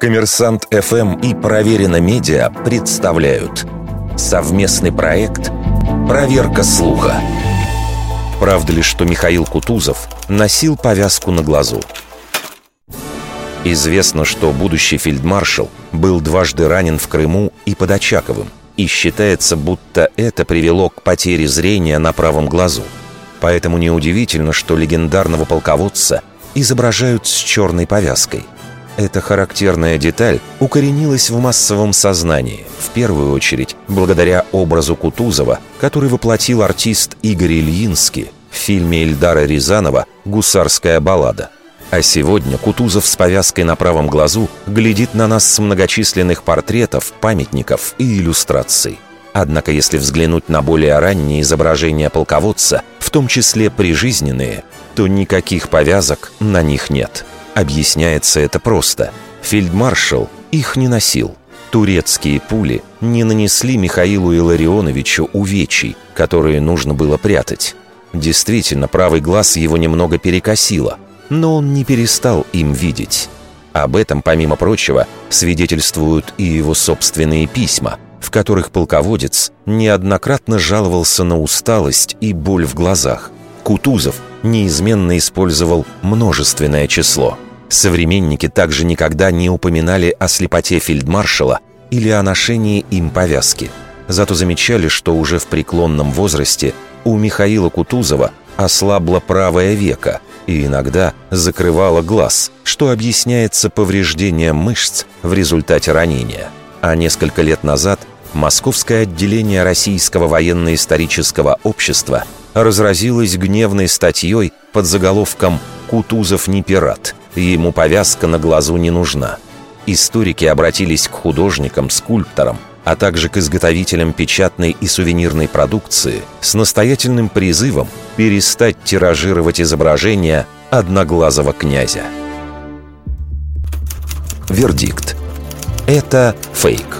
Коммерсант ФМ и Проверено Медиа представляют совместный проект «Проверка слуха». Правда ли, что Михаил Кутузов носил повязку на глазу? Известно, что будущий фельдмаршал был дважды ранен в Крыму и под Очаковым, и считается, будто это привело к потере зрения на правом глазу. Поэтому неудивительно, что легендарного полководца изображают с черной повязкой – эта характерная деталь укоренилась в массовом сознании, в первую очередь благодаря образу Кутузова, который воплотил артист Игорь Ильинский в фильме Эльдара Рязанова «Гусарская баллада». А сегодня Кутузов с повязкой на правом глазу глядит на нас с многочисленных портретов, памятников и иллюстраций. Однако, если взглянуть на более ранние изображения полководца, в том числе прижизненные, то никаких повязок на них нет. Объясняется это просто. Фельдмаршал их не носил. Турецкие пули не нанесли Михаилу Илларионовичу увечий, которые нужно было прятать. Действительно, правый глаз его немного перекосило, но он не перестал им видеть. Об этом, помимо прочего, свидетельствуют и его собственные письма, в которых полководец неоднократно жаловался на усталость и боль в глазах. Кутузов неизменно использовал множественное число – Современники также никогда не упоминали о слепоте фельдмаршала или о ношении им повязки. Зато замечали, что уже в преклонном возрасте у Михаила Кутузова ослабло правое веко и иногда закрывало глаз, что объясняется повреждением мышц в результате ранения. А несколько лет назад Московское отделение Российского военно-исторического общества разразилось гневной статьей под заголовком «Кутузов не пират», ему повязка на глазу не нужна. Историки обратились к художникам, скульпторам, а также к изготовителям печатной и сувенирной продукции с настоятельным призывом перестать тиражировать изображения одноглазого князя. Вердикт. Это фейк.